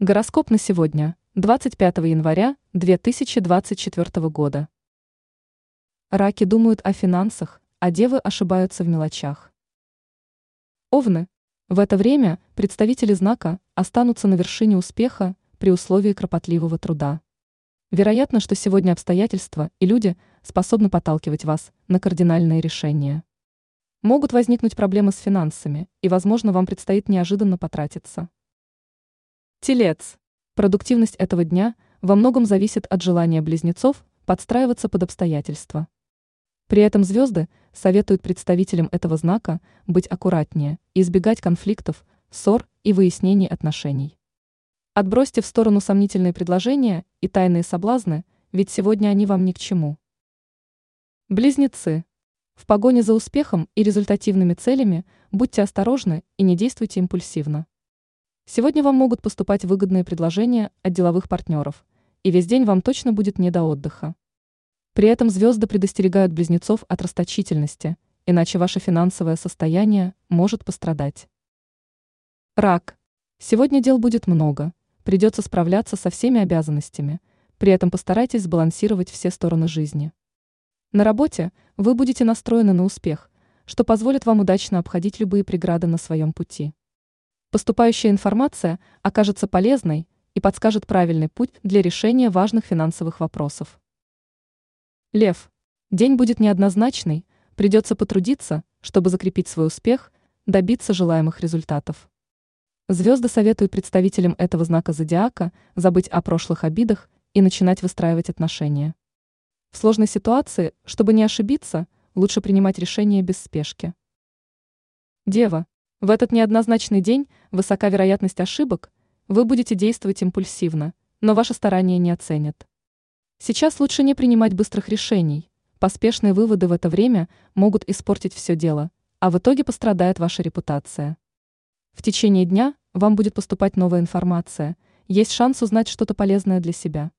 Гороскоп на сегодня, 25 января 2024 года. Раки думают о финансах, а девы ошибаются в мелочах. Овны. В это время представители знака останутся на вершине успеха при условии кропотливого труда. Вероятно, что сегодня обстоятельства и люди способны подталкивать вас на кардинальные решения. Могут возникнуть проблемы с финансами, и, возможно, вам предстоит неожиданно потратиться. Телец. Продуктивность этого дня во многом зависит от желания близнецов подстраиваться под обстоятельства. При этом звезды советуют представителям этого знака быть аккуратнее и избегать конфликтов, ссор и выяснений отношений. Отбросьте в сторону сомнительные предложения и тайные соблазны, ведь сегодня они вам ни к чему. Близнецы. В погоне за успехом и результативными целями будьте осторожны и не действуйте импульсивно. Сегодня вам могут поступать выгодные предложения от деловых партнеров, и весь день вам точно будет не до отдыха. При этом звезды предостерегают близнецов от расточительности, иначе ваше финансовое состояние может пострадать. Рак. Сегодня дел будет много, придется справляться со всеми обязанностями, при этом постарайтесь сбалансировать все стороны жизни. На работе вы будете настроены на успех, что позволит вам удачно обходить любые преграды на своем пути. Поступающая информация окажется полезной и подскажет правильный путь для решения важных финансовых вопросов. Лев. День будет неоднозначный, придется потрудиться, чтобы закрепить свой успех, добиться желаемых результатов. Звезды советуют представителям этого знака зодиака забыть о прошлых обидах и начинать выстраивать отношения. В сложной ситуации, чтобы не ошибиться, лучше принимать решения без спешки. Дева. В этот неоднозначный день высока вероятность ошибок, вы будете действовать импульсивно, но ваши старания не оценят. Сейчас лучше не принимать быстрых решений, поспешные выводы в это время могут испортить все дело, а в итоге пострадает ваша репутация. В течение дня вам будет поступать новая информация, есть шанс узнать что-то полезное для себя.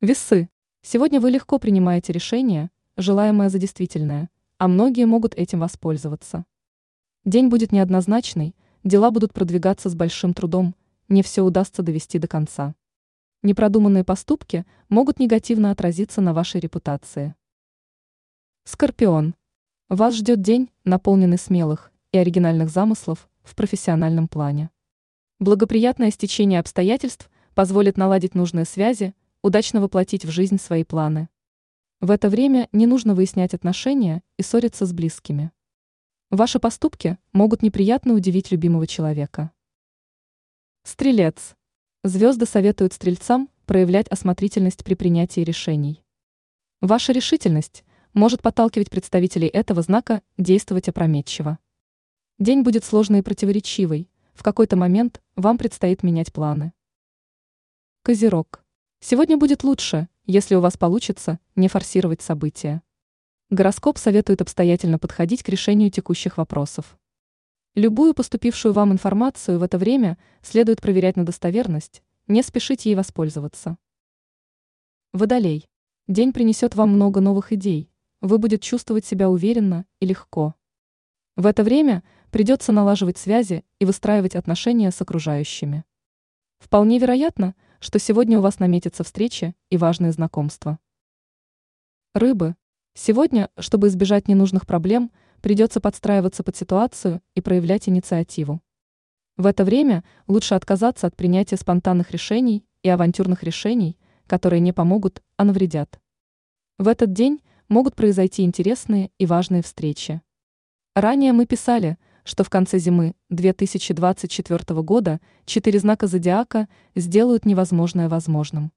Весы. Сегодня вы легко принимаете решение, желаемое за действительное, а многие могут этим воспользоваться. День будет неоднозначный, дела будут продвигаться с большим трудом, не все удастся довести до конца. Непродуманные поступки могут негативно отразиться на вашей репутации. Скорпион. Вас ждет день, наполненный смелых и оригинальных замыслов в профессиональном плане. Благоприятное стечение обстоятельств позволит наладить нужные связи, удачно воплотить в жизнь свои планы. В это время не нужно выяснять отношения и ссориться с близкими. Ваши поступки могут неприятно удивить любимого человека. Стрелец. Звезды советуют стрельцам проявлять осмотрительность при принятии решений. Ваша решительность может подталкивать представителей этого знака действовать опрометчиво. День будет сложный и противоречивый, в какой-то момент вам предстоит менять планы. Козерог. Сегодня будет лучше, если у вас получится не форсировать события. Гороскоп советует обстоятельно подходить к решению текущих вопросов. Любую поступившую вам информацию в это время следует проверять на достоверность, не спешить ей воспользоваться. Водолей. День принесет вам много новых идей, вы будете чувствовать себя уверенно и легко. В это время придется налаживать связи и выстраивать отношения с окружающими. Вполне вероятно, что сегодня у вас наметятся встречи и важные знакомства. Рыбы. Сегодня, чтобы избежать ненужных проблем, придется подстраиваться под ситуацию и проявлять инициативу. В это время лучше отказаться от принятия спонтанных решений и авантюрных решений, которые не помогут, а навредят. В этот день могут произойти интересные и важные встречи. Ранее мы писали, что в конце зимы 2024 года четыре знака зодиака сделают невозможное возможным.